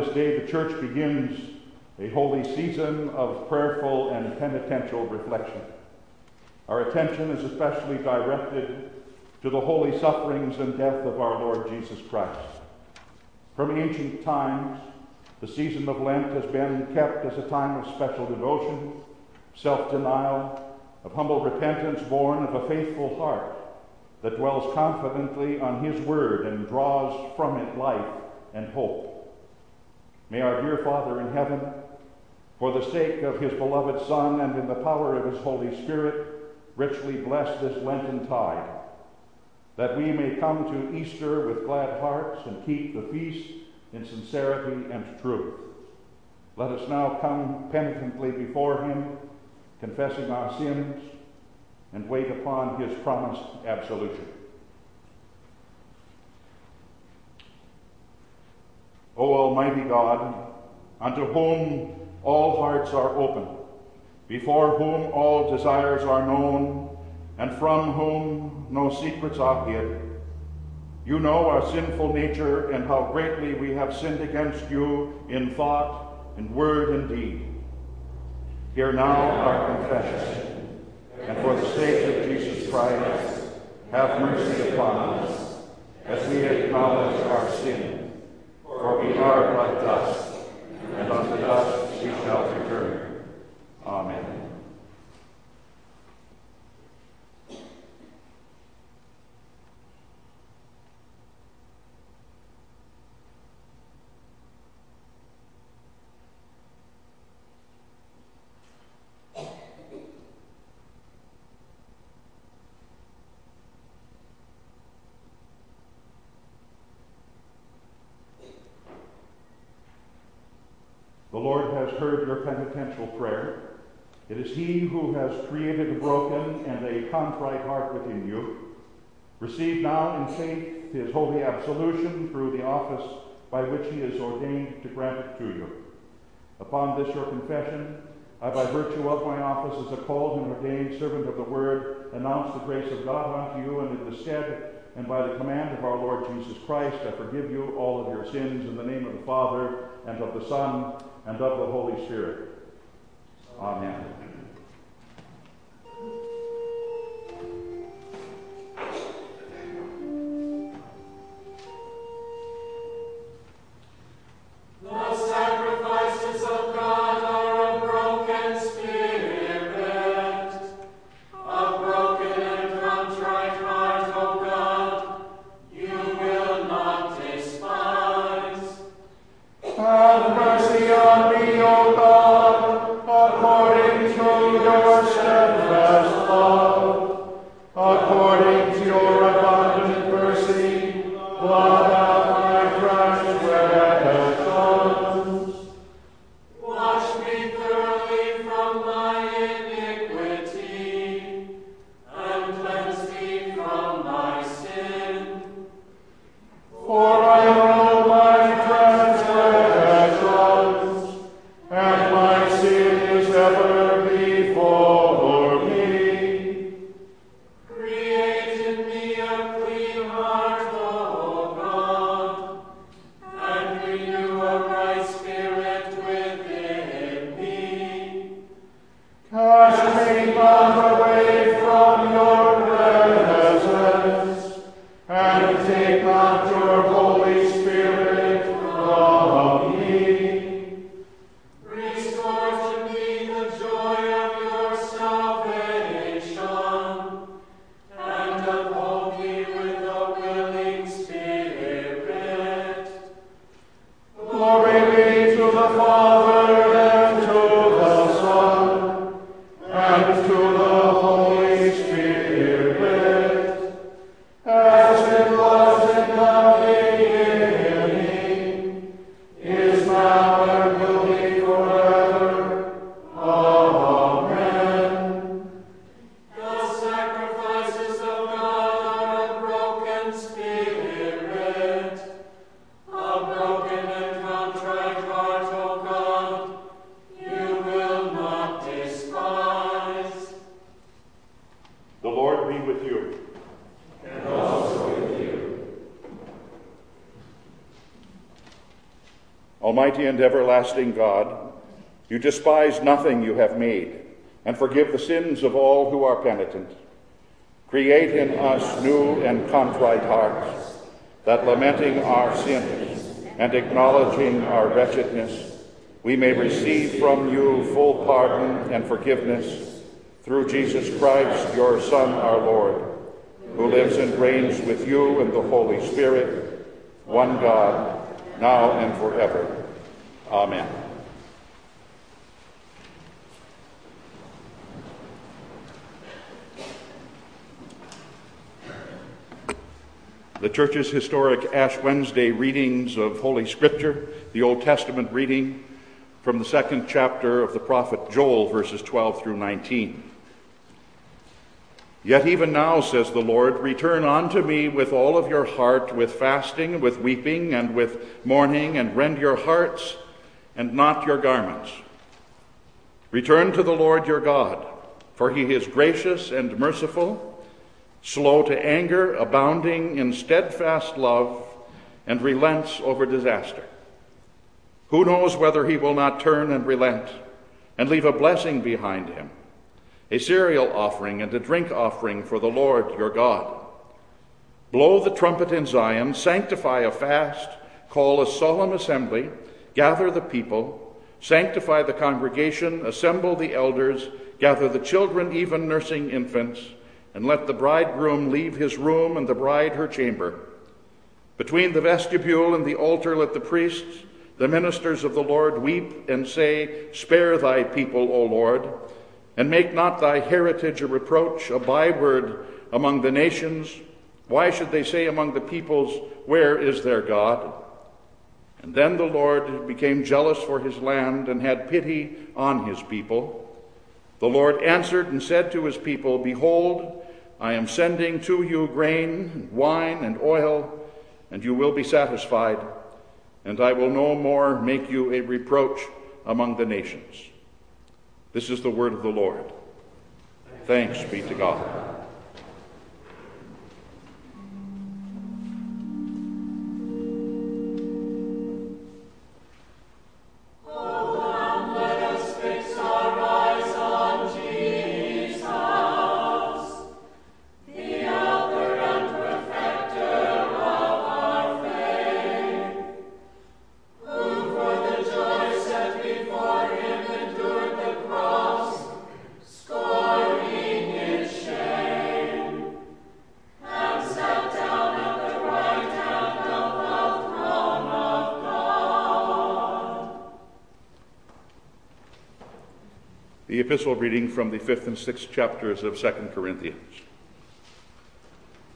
this day the church begins a holy season of prayerful and penitential reflection. Our attention is especially directed to the holy sufferings and death of our Lord Jesus Christ. From ancient times, the season of Lent has been kept as a time of special devotion, self denial, of humble repentance born of a faithful heart that dwells confidently on His Word and draws from it life and hope. May our dear Father in heaven, for the sake of His beloved Son and in the power of His Holy Spirit, richly bless this Lenten tide, that we may come to Easter with glad hearts and keep the feast in sincerity and truth. Let us now come penitently before Him, confessing our sins, and wait upon His promised absolution. O Almighty God, unto whom all hearts are open, before whom all desires are known, and from whom no secrets are hid, you know our sinful nature and how greatly we have sinned against you in thought, in word, and deed. Hear now our confession, and for the sake of Jesus Christ, have mercy upon us as we acknowledge our sin. We are but dust, and unto dust we shall return. Amen. The Lord has heard your penitential prayer. It is He who has created a broken and a contrite heart within you. Receive now in faith His holy absolution through the office by which He is ordained to grant it to you. Upon this your confession, I, by virtue of my office as a called and ordained servant of the Word, announce the grace of God unto you, and in the stead and by the command of our Lord Jesus Christ, I forgive you all of your sins in the name of the Father, and of the Son, and of the Holy Spirit. Amen. Everlasting God, you despise nothing you have made, and forgive the sins of all who are penitent. Create in us new and contrite hearts, that lamenting our sins and acknowledging our wretchedness, we may receive from you full pardon and forgiveness through Jesus Christ, your Son, our Lord, who lives and reigns with you in the Holy Spirit, one God, now and forever. Amen. The church's historic Ash Wednesday readings of Holy Scripture, the Old Testament reading from the second chapter of the prophet Joel, verses 12 through 19. Yet even now, says the Lord, return unto me with all of your heart, with fasting, with weeping, and with mourning, and rend your hearts and not your garments. Return to the Lord your God, for he is gracious and merciful, slow to anger, abounding in steadfast love, and relents over disaster. Who knows whether he will not turn and relent and leave a blessing behind him? a cereal offering and a drink offering for the Lord your God. Blow the trumpet in Zion, sanctify a fast, call a solemn assembly, gather the people, sanctify the congregation, assemble the elders, gather the children, even nursing infants, and let the bridegroom leave his room and the bride her chamber. Between the vestibule and the altar, let the priests, the ministers of the Lord, weep and say, Spare thy people, O Lord and make not thy heritage a reproach, a byword among the nations. Why should they say among the peoples, Where is their God? And then the Lord became jealous for his land and had pity on his people. The Lord answered and said to his people, Behold, I am sending to you grain, wine, and oil, and you will be satisfied, and I will no more make you a reproach among the nations. This is the word of the Lord. Thanks be to God. Epistle reading from the fifth and sixth chapters of Second Corinthians.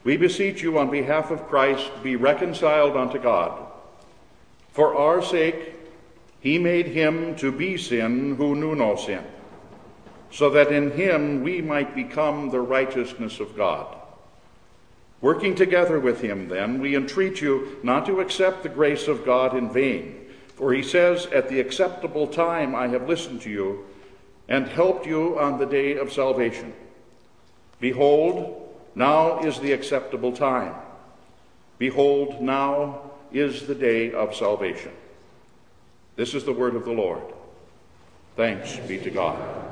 We beseech you on behalf of Christ, be reconciled unto God. For our sake, he made him to be sin who knew no sin, so that in him we might become the righteousness of God. Working together with him, then, we entreat you not to accept the grace of God in vain. For he says, At the acceptable time I have listened to you and helped you on the day of salvation. Behold, now is the acceptable time. Behold, now is the day of salvation. This is the word of the Lord. Thanks be to God.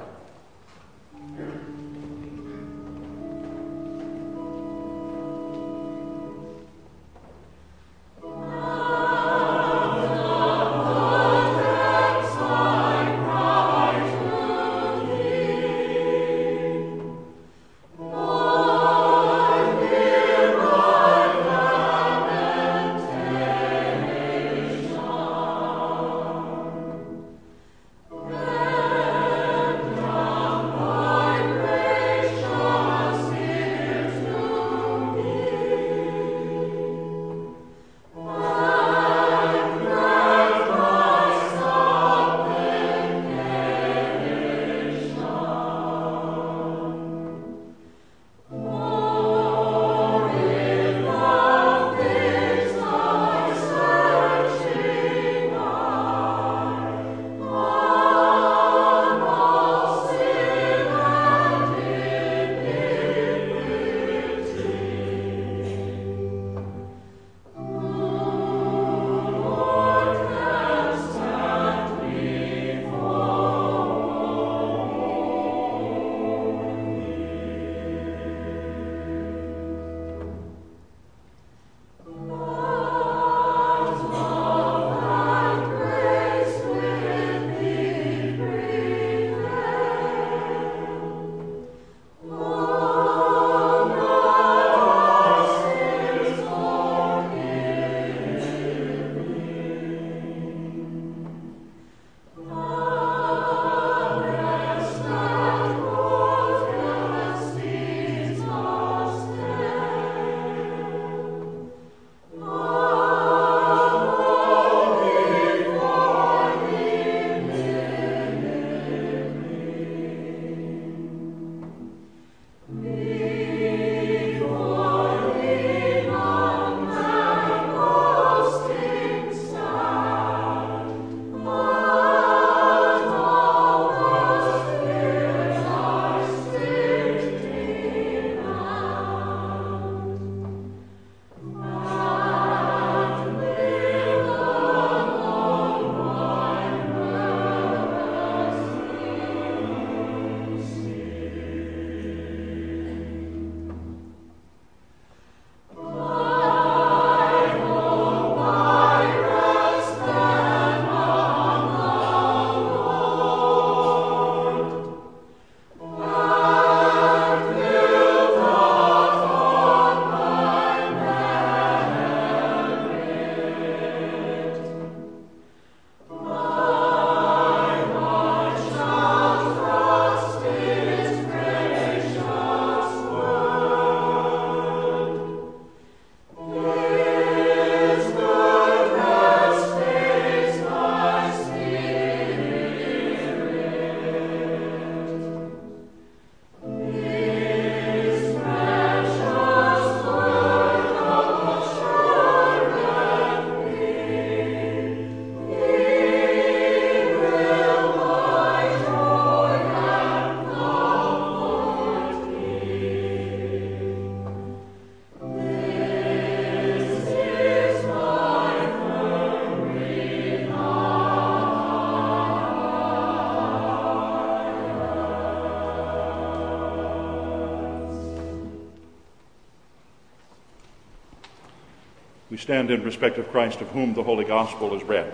Stand in respect of Christ, of whom the Holy Gospel is read.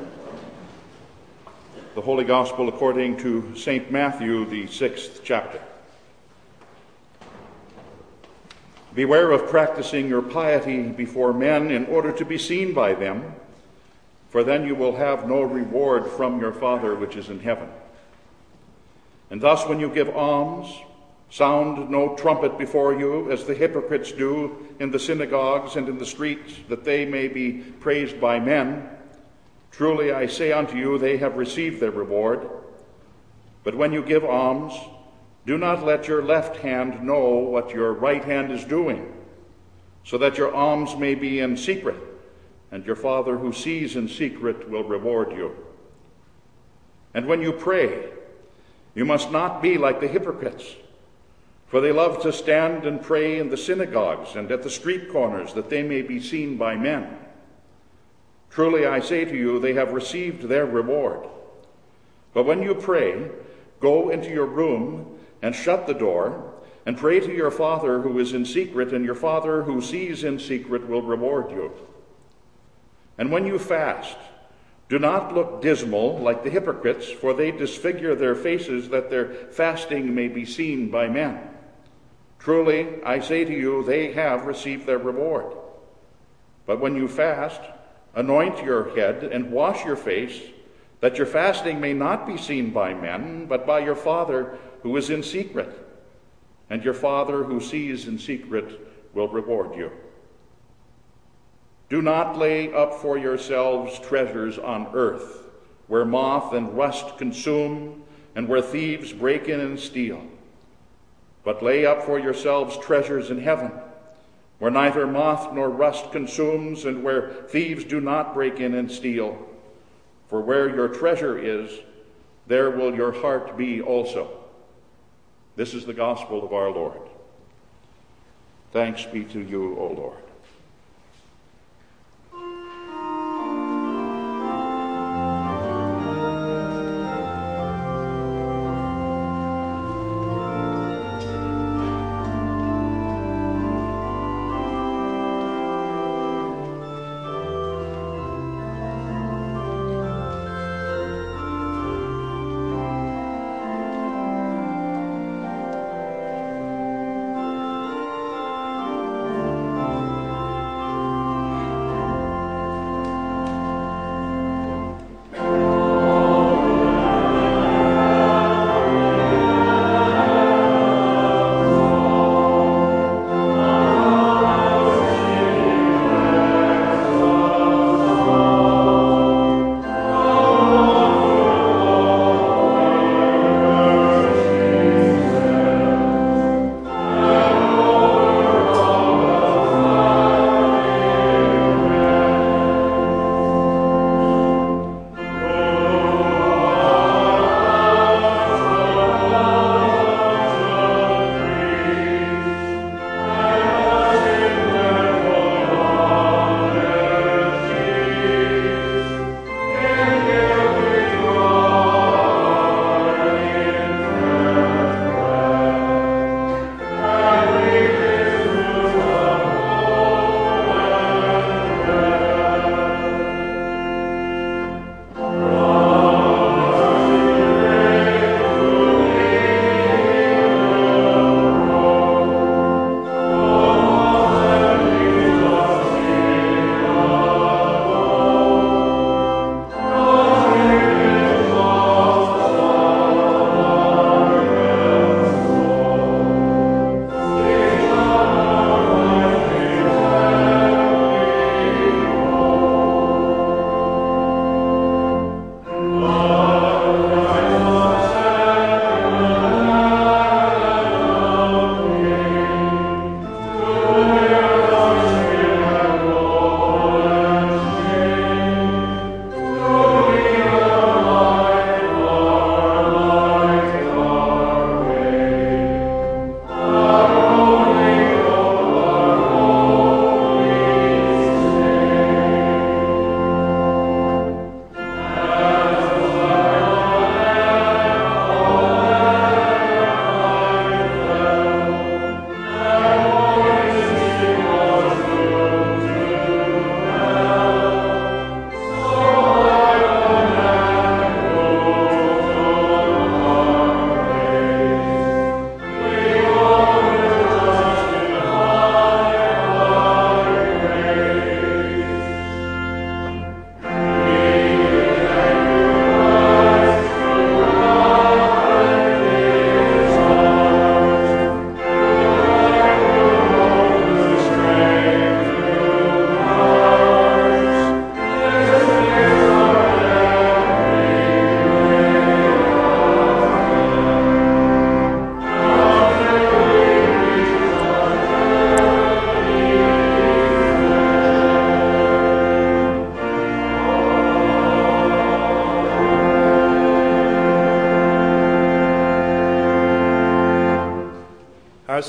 The Holy Gospel according to St. Matthew, the sixth chapter. Beware of practicing your piety before men in order to be seen by them, for then you will have no reward from your Father which is in heaven. And thus, when you give alms, Sound no trumpet before you, as the hypocrites do in the synagogues and in the streets, that they may be praised by men. Truly I say unto you, they have received their reward. But when you give alms, do not let your left hand know what your right hand is doing, so that your alms may be in secret, and your Father who sees in secret will reward you. And when you pray, you must not be like the hypocrites for they love to stand and pray in the synagogues and at the street corners, that they may be seen by men. Truly I say to you, they have received their reward. But when you pray, go into your room and shut the door, and pray to your Father who is in secret, and your Father who sees in secret will reward you. And when you fast, do not look dismal like the hypocrites, for they disfigure their faces that their fasting may be seen by men. Truly, I say to you, they have received their reward. But when you fast, anoint your head and wash your face, that your fasting may not be seen by men, but by your Father who is in secret. And your Father who sees in secret will reward you. Do not lay up for yourselves treasures on earth, where moth and rust consume, and where thieves break in and steal. But lay up for yourselves treasures in heaven, where neither moth nor rust consumes, and where thieves do not break in and steal. For where your treasure is, there will your heart be also. This is the gospel of our Lord. Thanks be to you, O Lord.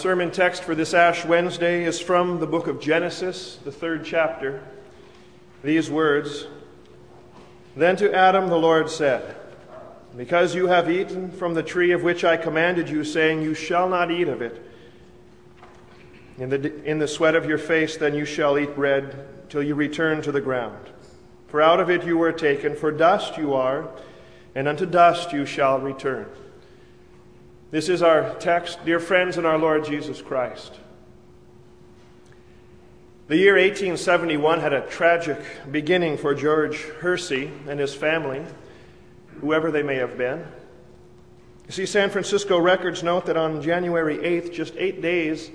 Sermon text for this Ash Wednesday is from the book of Genesis, the third chapter. These words Then to Adam the Lord said, Because you have eaten from the tree of which I commanded you, saying, You shall not eat of it, in the, in the sweat of your face then you shall eat bread till you return to the ground. For out of it you were taken, for dust you are, and unto dust you shall return. This is our text, dear friends in our Lord Jesus Christ. The year 1871 had a tragic beginning for George Hersey and his family, whoever they may have been. You see, San Francisco records note that on January 8th, just eight days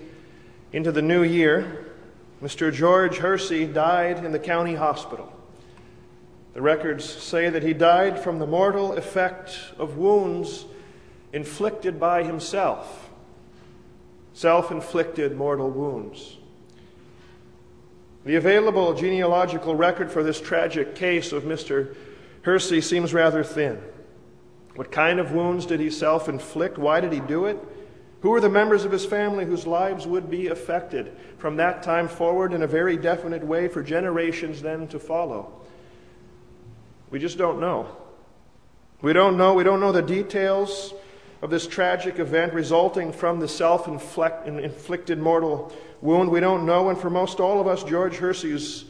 into the new year, Mr. George Hersey died in the county hospital. The records say that he died from the mortal effect of wounds inflicted by himself, self inflicted mortal wounds. The available genealogical record for this tragic case of Mr. Hersey seems rather thin. What kind of wounds did he self inflict? Why did he do it? Who were the members of his family whose lives would be affected from that time forward in a very definite way for generations then to follow? We just don't know. We don't know. We don't know the details of this tragic event resulting from the self inflicted mortal wound. We don't know, and for most all of us, George Hersey's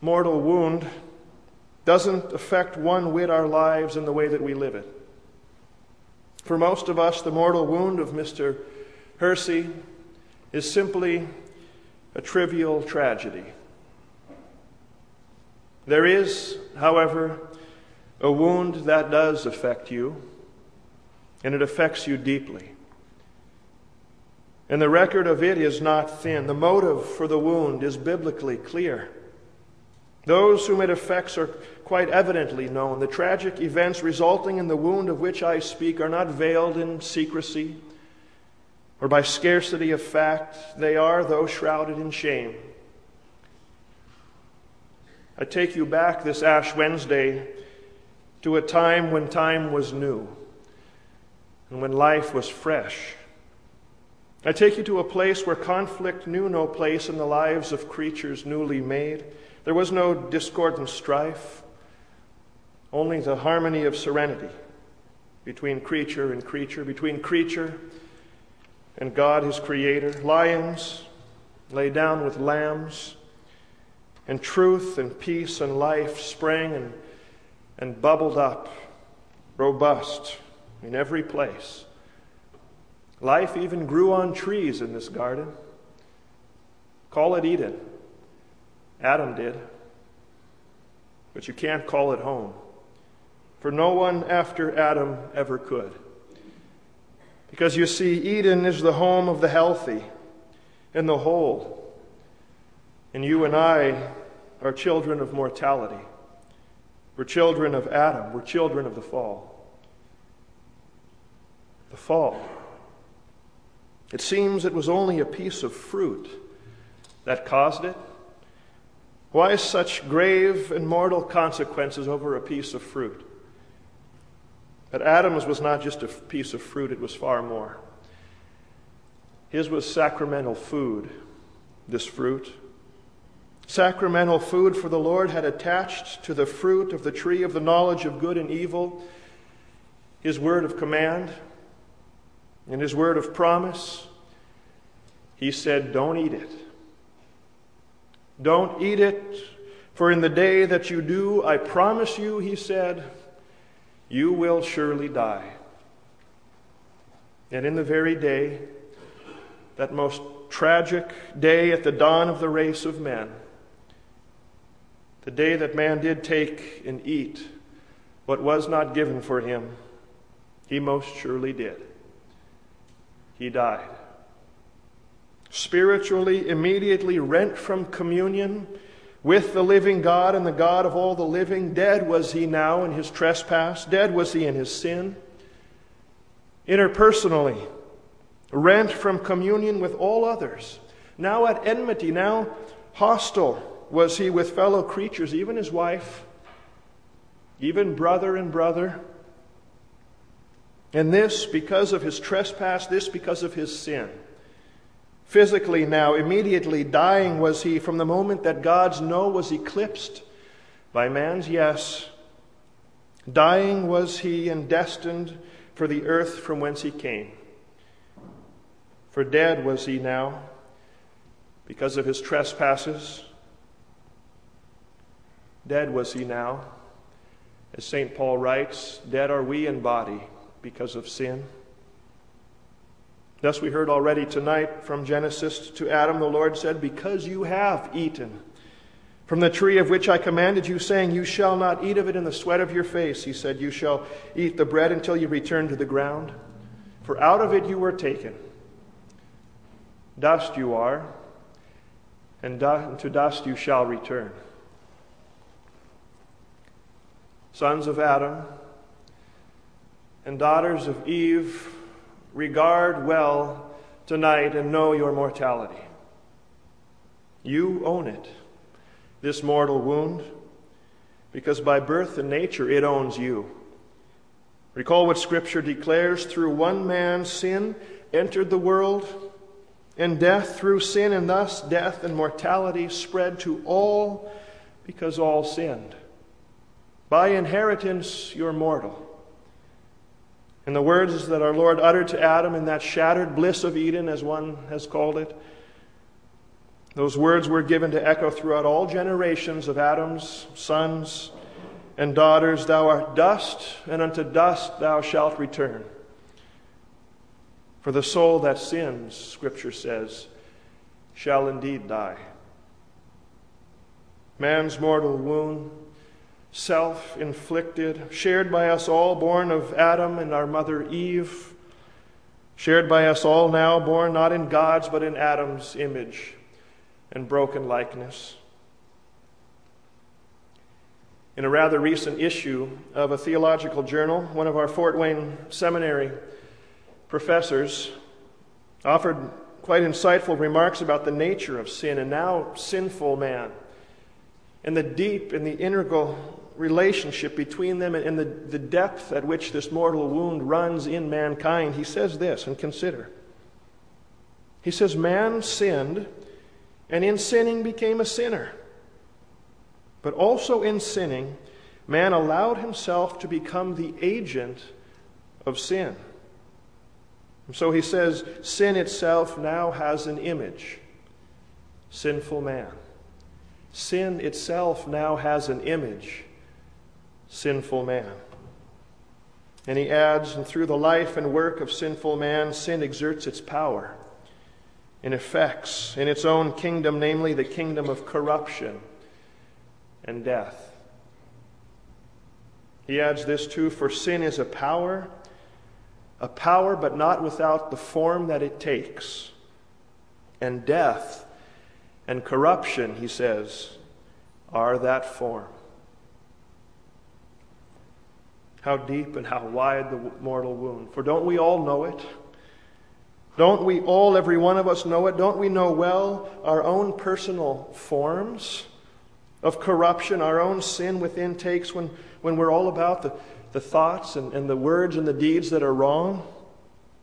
mortal wound doesn't affect one whit our lives and the way that we live it. For most of us, the mortal wound of Mr. Hersey is simply a trivial tragedy. There is, however, a wound that does affect you and it affects you deeply. And the record of it is not thin. The motive for the wound is biblically clear. Those whom it affects are quite evidently known. The tragic events resulting in the wound of which I speak are not veiled in secrecy or by scarcity of fact. They are, though shrouded in shame. I take you back this Ash Wednesday to a time when time was new and when life was fresh. I take you to a place where conflict knew no place in the lives of creatures newly made. There was no discord and strife, only the harmony of serenity between creature and creature, between creature and God, his creator. Lions lay down with lambs, and truth and peace and life sprang and, and bubbled up, robust in every place. Life even grew on trees in this garden. Call it Eden. Adam did. But you can't call it home. For no one after Adam ever could. Because you see, Eden is the home of the healthy and the whole. And you and I are children of mortality. We're children of Adam. We're children of the fall the fall. It seems it was only a piece of fruit that caused it. Why such grave and mortal consequences over a piece of fruit? But Adam's was not just a piece of fruit, it was far more. His was sacramental food, this fruit. Sacramental food for the Lord had attached to the fruit of the tree of the knowledge of good and evil his word of command, in his word of promise, he said, Don't eat it. Don't eat it, for in the day that you do, I promise you, he said, you will surely die. And in the very day, that most tragic day at the dawn of the race of men, the day that man did take and eat what was not given for him, he most surely did he died. Spiritually, immediately rent from communion with the living God and the God of all the living, dead was he now in his trespass, dead was he in his sin. Interpersonally, rent from communion with all others, now at enmity, now hostile was he with fellow creatures, even his wife, even brother and brother. And this because of his trespass, this because of his sin. Physically, now, immediately dying was he from the moment that God's no was eclipsed by man's yes. Dying was he and destined for the earth from whence he came. For dead was he now because of his trespasses. Dead was he now. As St. Paul writes, dead are we in body because of sin. Thus, we heard already tonight from Genesis to Adam, the Lord said, Because you have eaten from the tree of which I commanded you, saying, You shall not eat of it in the sweat of your face, he said, You shall eat the bread until you return to the ground. For out of it you were taken. Dust you are, and to dust you shall return. Sons of Adam and daughters of Eve, regard well tonight and know your mortality. You own it, this mortal wound, because by birth and nature it owns you. Recall what Scripture declares through one man's sin entered the world, and death through sin, and thus death and mortality spread to all because all sinned. By inheritance, you're mortal. In the words that our Lord uttered to Adam in that shattered bliss of Eden, as one has called it, those words were given to echo throughout all generations of Adam's sons and daughters Thou art dust, and unto dust thou shalt return. For the soul that sins, Scripture says, shall indeed die. Man's mortal wound self inflicted, shared by us all, born of Adam and our mother Eve, shared by us all now, born not in God's but in Adam's image and broken likeness. In a rather recent issue of a theological journal, one of our Fort Wayne Seminary professors offered quite insightful remarks about the nature of sin and now sinful man and the deep and the integral relationship between them and the, the depth at which this mortal wound runs in mankind, he says this, and consider. He says, Man sinned, and in sinning became a sinner. But also in sinning, man allowed himself to become the agent of sin. And so he says, sin itself now has an image sinful man. Sin itself now has an image sinful man. And he adds, and through the life and work of sinful man, sin exerts its power and effects in its own kingdom, namely the kingdom of corruption and death. He adds this too for sin is a power, a power, but not without the form that it takes. And death and corruption, he says, are that form how deep and how wide the mortal wound. For don't we all know it? Don't we all, every one of us, know it? Don't we know well our own personal forms of corruption, our own sin within takes when, when we're all about the, the thoughts and, and the words and the deeds that are wrong?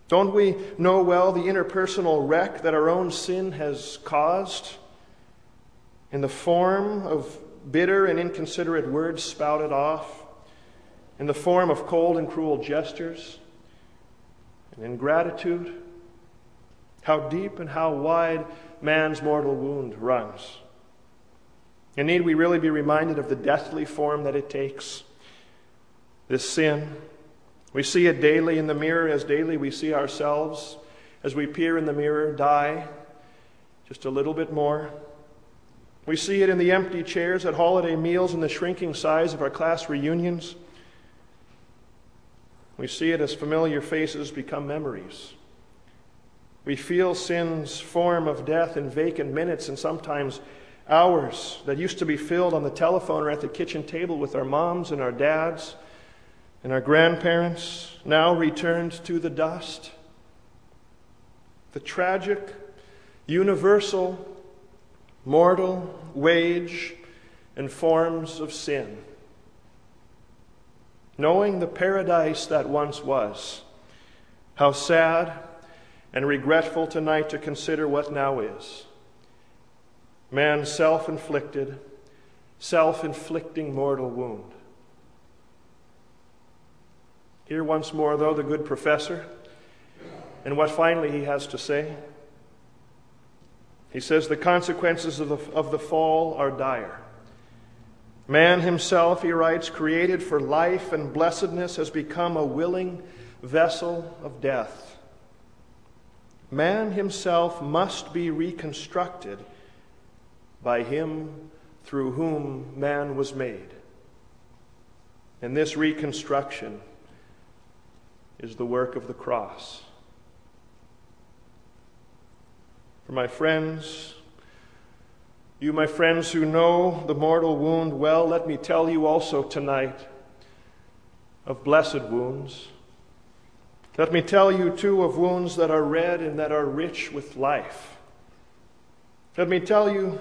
Don't we know well the interpersonal wreck that our own sin has caused in the form of bitter and inconsiderate words spouted off? In the form of cold and cruel gestures and ingratitude. How deep and how wide man's mortal wound runs. And need we really be reminded of the deathly form that it takes? This sin. We see it daily in the mirror as daily we see ourselves as we peer in the mirror die just a little bit more. We see it in the empty chairs at holiday meals and the shrinking size of our class reunions. We see it as familiar faces become memories. We feel sin's form of death in vacant minutes and sometimes hours that used to be filled on the telephone or at the kitchen table with our moms and our dads and our grandparents, now returned to the dust. The tragic, universal, mortal wage and forms of sin knowing the paradise that once was, how sad and regretful tonight to consider what now is. Man's self inflicted, self inflicting mortal wound. Hear once more, though, the good professor and what finally he has to say. He says the consequences of the, of the fall are dire. Man himself, he writes, created for life and blessedness, has become a willing vessel of death. Man himself must be reconstructed by him through whom man was made. And this reconstruction is the work of the cross. For my friends, you, my friends who know the mortal wound well, let me tell you also tonight of blessed wounds. Let me tell you, too, of wounds that are red and that are rich with life. Let me tell you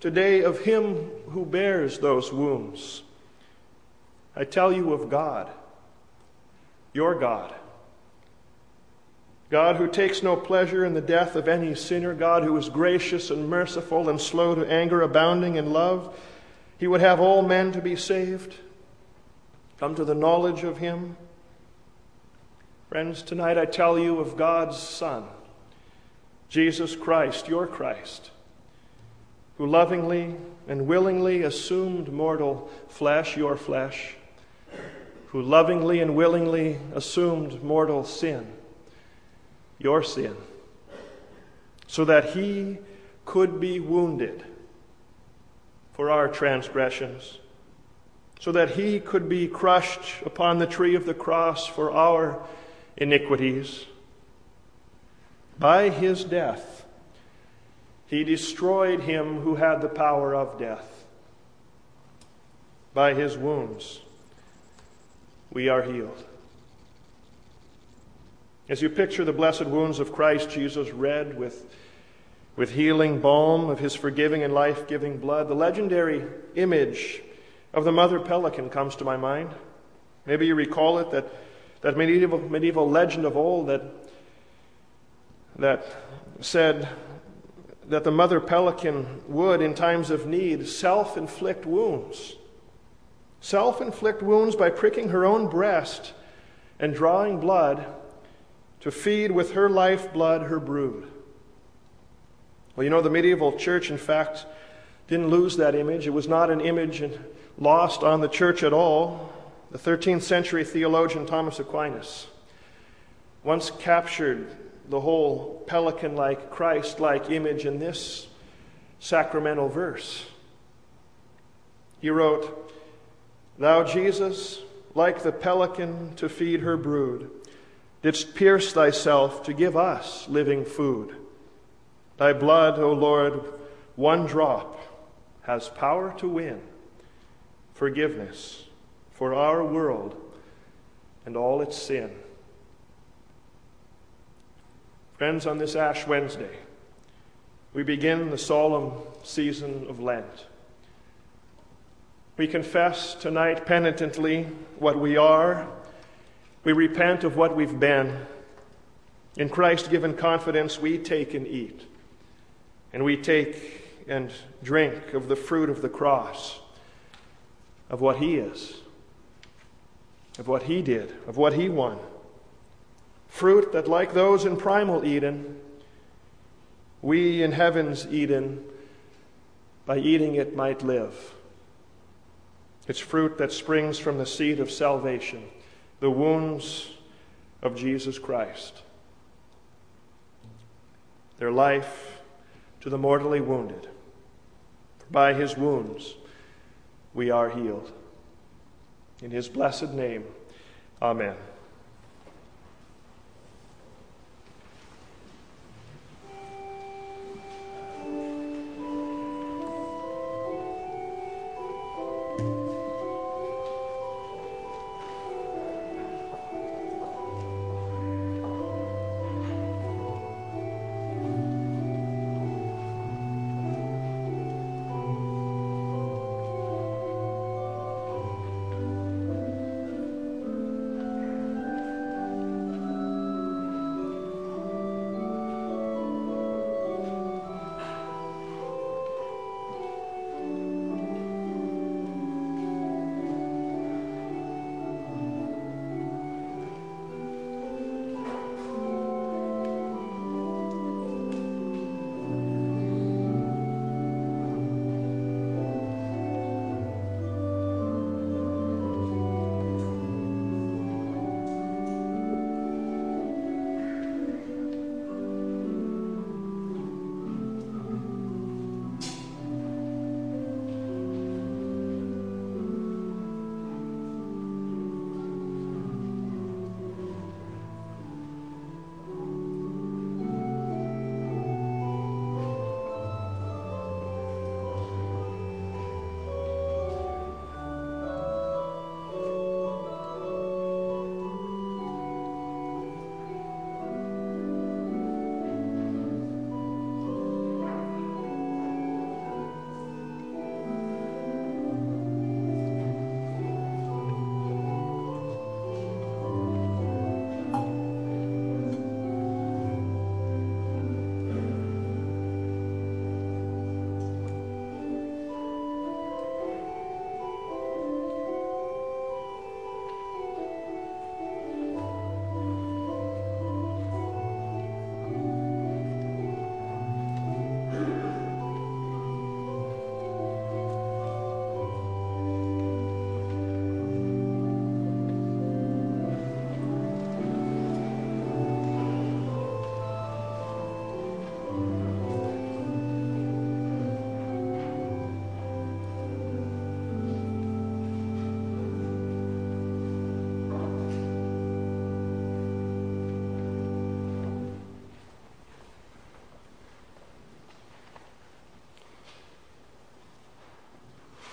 today of Him who bears those wounds. I tell you of God, your God God who takes no pleasure in the death of any sinner, God who is gracious and merciful and slow to anger, abounding in love, He would have all men to be saved, come to the knowledge of Him. Friends, tonight I tell you of God's Son, Jesus Christ, your Christ, who lovingly and willingly assumed mortal flesh, your flesh, who lovingly and willingly assumed mortal sin your sin, so that he could be wounded for our transgressions, so that he could be crushed upon the tree of the cross for our iniquities. By his death, he destroyed him who had the power of death. By his wounds, we are healed. As you picture the blessed wounds of Christ Jesus red with, with healing balm of his forgiving and life giving blood, the legendary image of the mother pelican comes to my mind. Maybe you recall it that, that medieval, medieval legend of old that, that said that the mother pelican would, in times of need, self inflict wounds. Self inflict wounds by pricking her own breast and drawing blood to feed with her lifeblood her brood. Well, you know, the medieval church, in fact, didn't lose that image. It was not an image lost on the church at all. The 13th century theologian Thomas Aquinas once captured the whole pelican like, Christ like image in this sacramental verse. He wrote, Thou, Jesus, like the pelican to feed her brood, didst pierce thyself to give us living food. Thy blood, O Lord, one drop, has power to win forgiveness for our world and all its sin. Friends, on this Ash Wednesday, we begin the solemn season of Lent. We confess tonight penitently what we are we repent of what we've been. In Christ given confidence, we take and eat. And we take and drink of the fruit of the cross, of what He is, of what He did, of what He won. Fruit that, like those in primal Eden, we in heaven's Eden, by eating it, might live. It's fruit that springs from the seed of salvation the wounds of Jesus Christ. Their life to the mortally wounded. For by his wounds we are healed. In his blessed name, amen.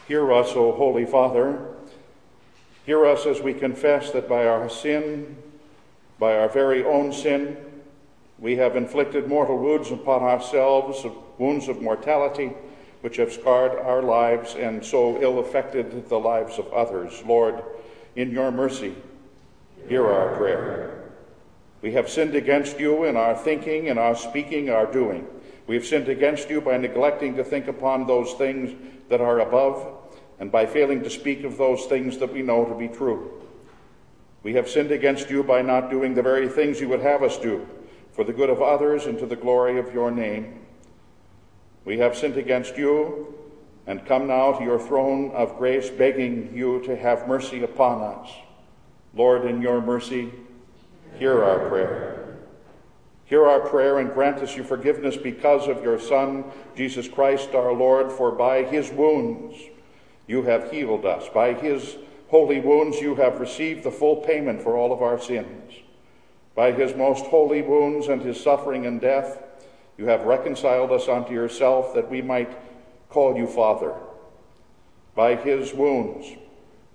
Hear us, O Holy Father. Hear us as we confess that by our sin, by our very own sin, we have inflicted mortal wounds upon ourselves, wounds of mortality, which have scarred our lives and so ill affected the lives of others. Lord, in your mercy, hear our prayer. We have sinned against you in our thinking, in our speaking, our doing. We have sinned against you by neglecting to think upon those things that are above, and by failing to speak of those things that we know to be true. We have sinned against you by not doing the very things you would have us do for the good of others and to the glory of your name. We have sinned against you and come now to your throne of grace, begging you to have mercy upon us. Lord, in your mercy, hear our prayer. Hear our prayer and grant us your forgiveness because of your Son, Jesus Christ our Lord, for by his wounds you have healed us. By his holy wounds you have received the full payment for all of our sins. By his most holy wounds and his suffering and death, you have reconciled us unto yourself that we might call you Father. By his wounds,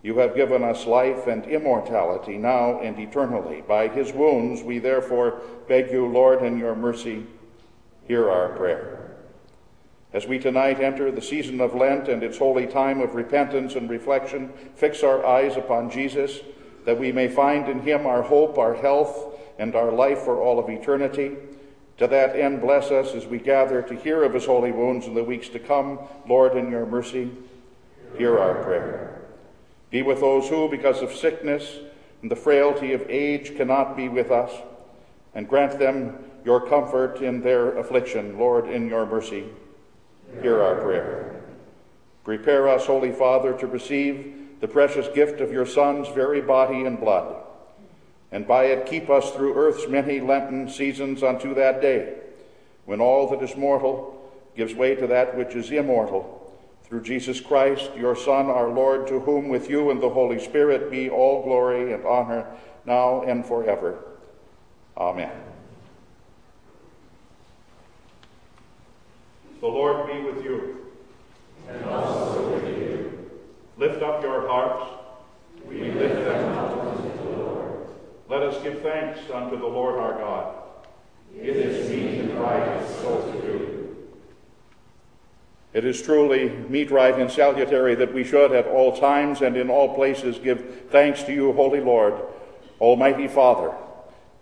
you have given us life and immortality now and eternally. By his wounds, we therefore beg you, Lord, in your mercy, hear our prayer. As we tonight enter the season of Lent and its holy time of repentance and reflection, fix our eyes upon Jesus, that we may find in him our hope, our health, and our life for all of eternity. To that end, bless us as we gather to hear of his holy wounds in the weeks to come. Lord, in your mercy, hear our prayer. Be with those who, because of sickness and the frailty of age, cannot be with us, and grant them your comfort in their affliction. Lord, in your mercy, hear our prayer. Prepare us, Holy Father, to receive the precious gift of your Son's very body and blood and by it keep us through earth's many Lenten seasons unto that day, when all that is mortal gives way to that which is immortal. Through Jesus Christ, your Son, our Lord, to whom with you and the Holy Spirit be all glory and honor, now and forever. Amen. The Lord be with you. And also with you. Lift up your hearts. We lift them up unto the Lord. let us give thanks unto the Lord our God. It is meet and right so to do. It is truly meet, right, and salutary that we should at all times and in all places give thanks to you, Holy Lord, Almighty Father,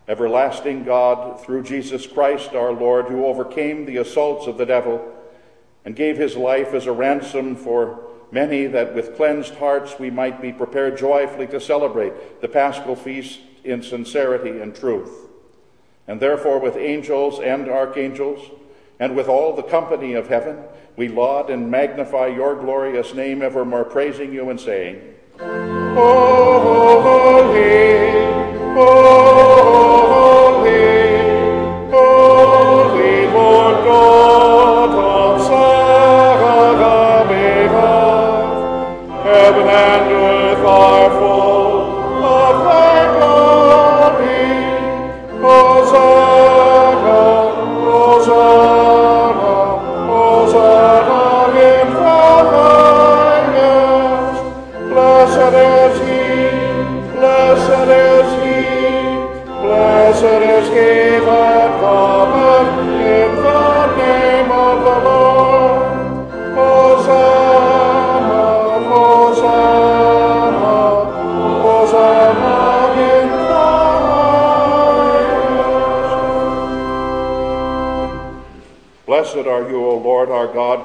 everlasting God, through Jesus Christ our Lord, who overcame the assaults of the devil and gave his life as a ransom for many, that with cleansed hearts we might be prepared joyfully to celebrate the paschal feast in sincerity and truth. And therefore, with angels and archangels, and with all the company of heaven, we laud and magnify your glorious name, evermore praising you and saying, Holy, holy,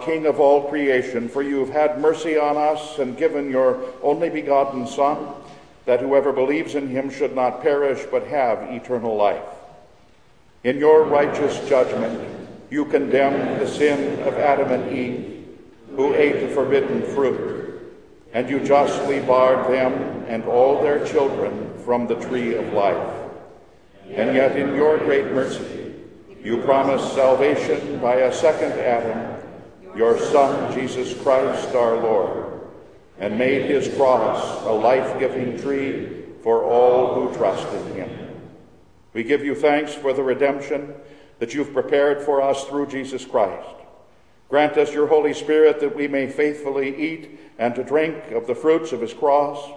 King of all creation, for you have had mercy on us and given your only begotten Son, that whoever believes in him should not perish but have eternal life. In your righteous judgment, you condemned the sin of Adam and Eve, who ate the forbidden fruit, and you justly barred them and all their children from the tree of life. And yet, in your great mercy, you promised salvation by a second Adam, your Son, Jesus Christ our Lord, and made his cross a life giving tree for all who trust in him. We give you thanks for the redemption that you've prepared for us through Jesus Christ. Grant us your Holy Spirit that we may faithfully eat and to drink of the fruits of his cross,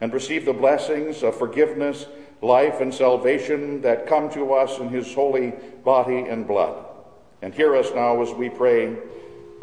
and receive the blessings of forgiveness, life, and salvation that come to us in his holy body and blood. And hear us now as we pray,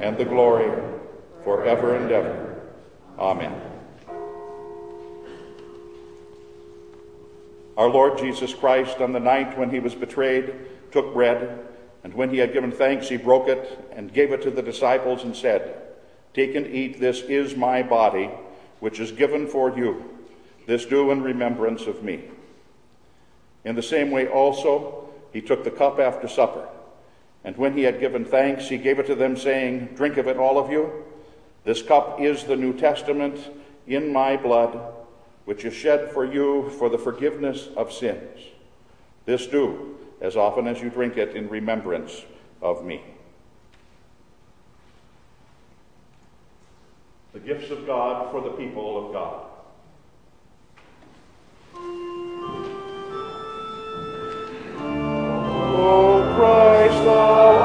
and the glory, forever and ever. Amen. Our Lord Jesus Christ, on the night when he was betrayed, took bread, and when he had given thanks, he broke it and gave it to the disciples and said, Take and eat, this is my body, which is given for you. This do in remembrance of me. In the same way also, he took the cup after supper, and when he had given thanks, he gave it to them, saying, Drink of it, all of you. This cup is the New Testament in my blood which is shed for you for the forgiveness of sins. This do as often as you drink it in remembrance of me. The gifts of God for the people of God. O Christ, thou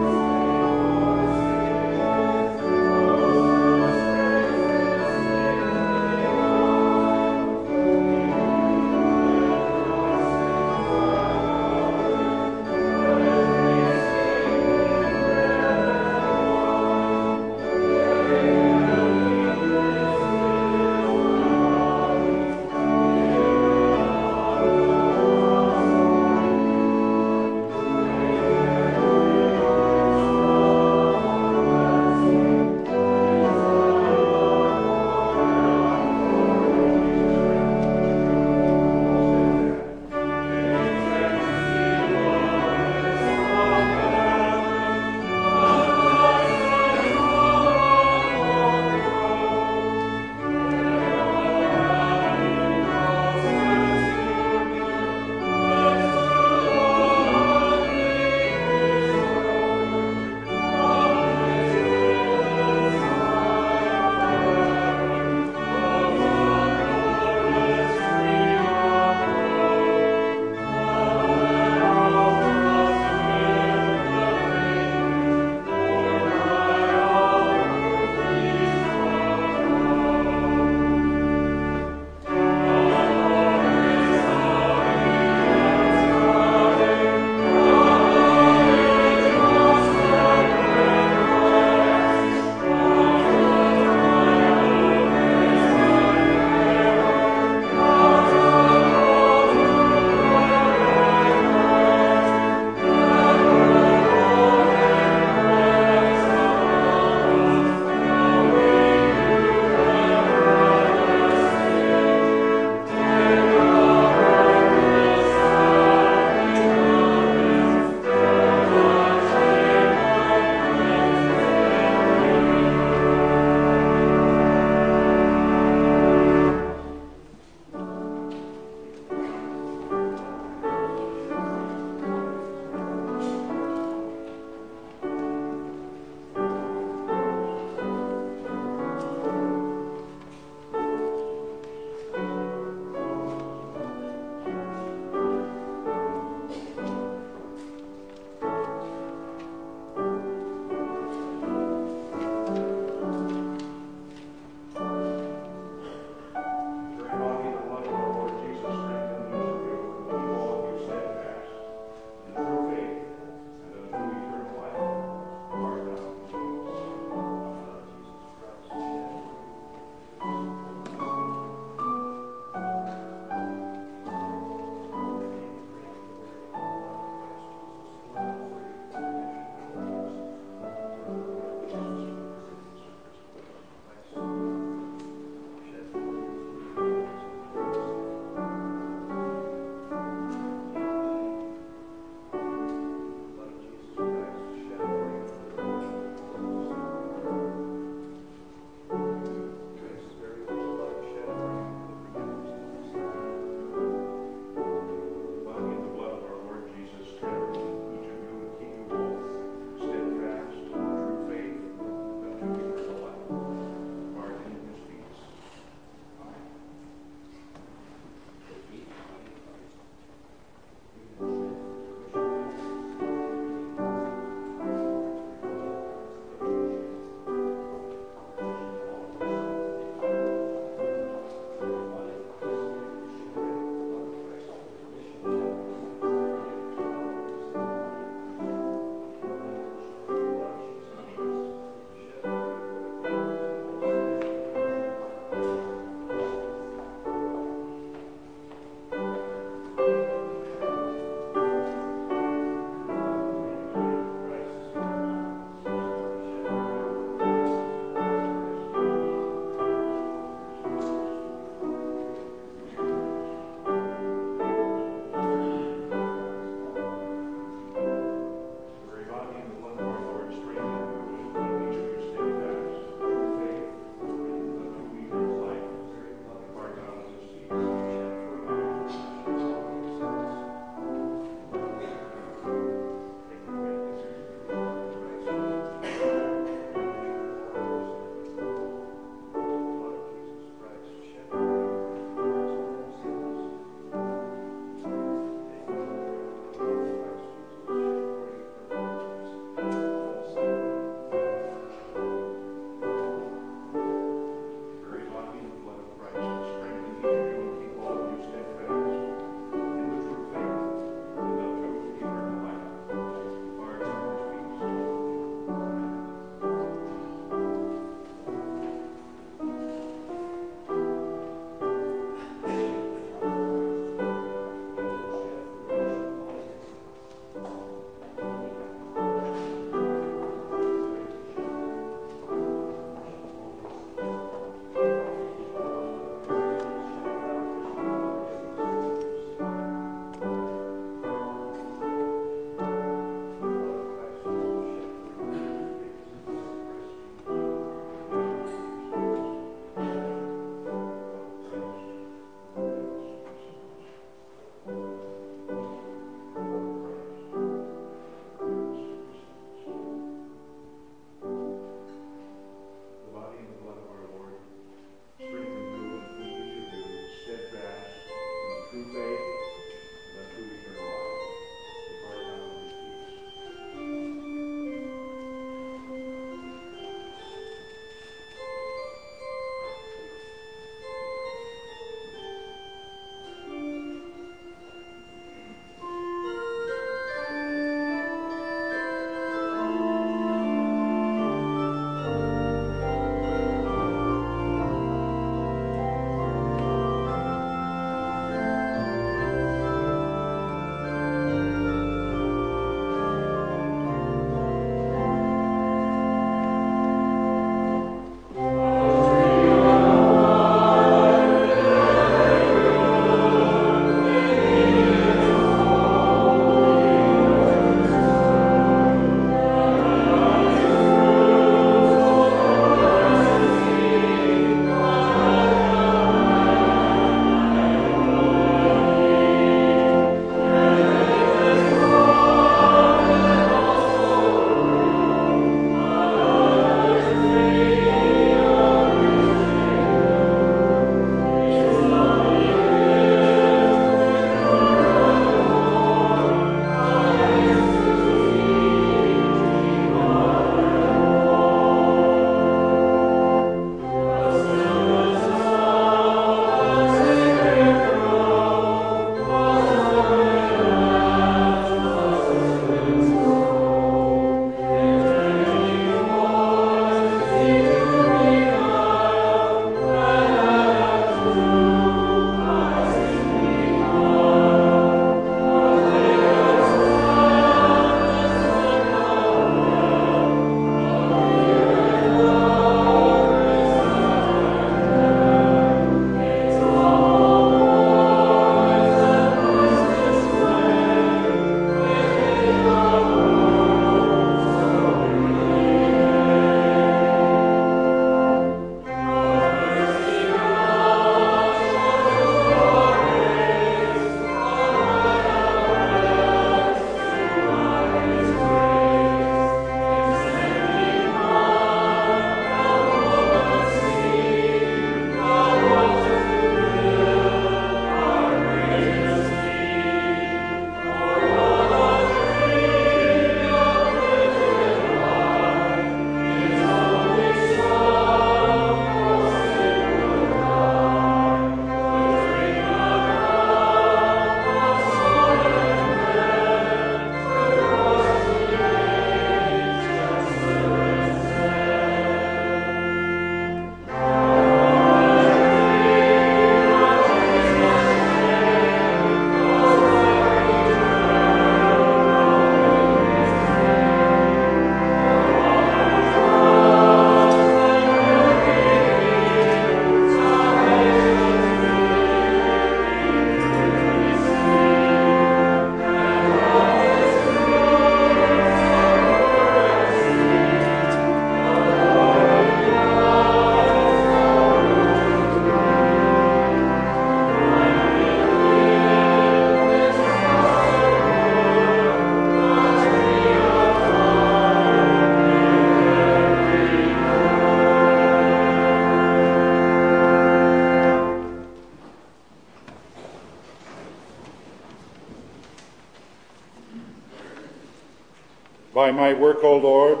By my work, O Lord,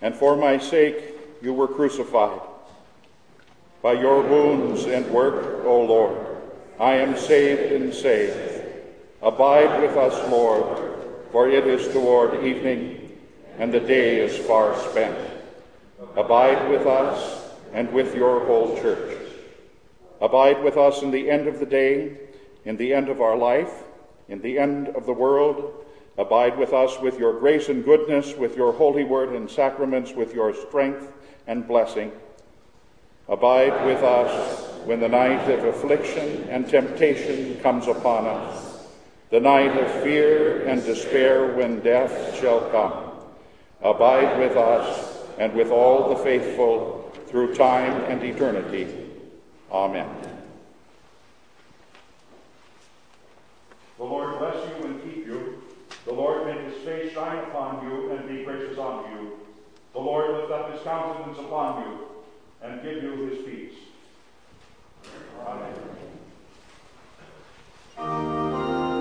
and for my sake you were crucified. By your wounds and work, O Lord, I am saved and saved. Abide with us, Lord, for it is toward evening, and the day is far spent. Abide with us and with your whole church. Abide with us in the end of the day, in the end of our life, in the end of the world. Abide with us with your grace and goodness, with your holy word and sacraments, with your strength and blessing. Abide with us when the night of affliction and temptation comes upon us, the night of fear and despair when death shall come. Abide with us and with all the faithful through time and eternity. Amen. The Lord bless you. The Lord make his face shine upon you and be gracious unto you. The Lord lift up his countenance upon you and give you his peace. Amen.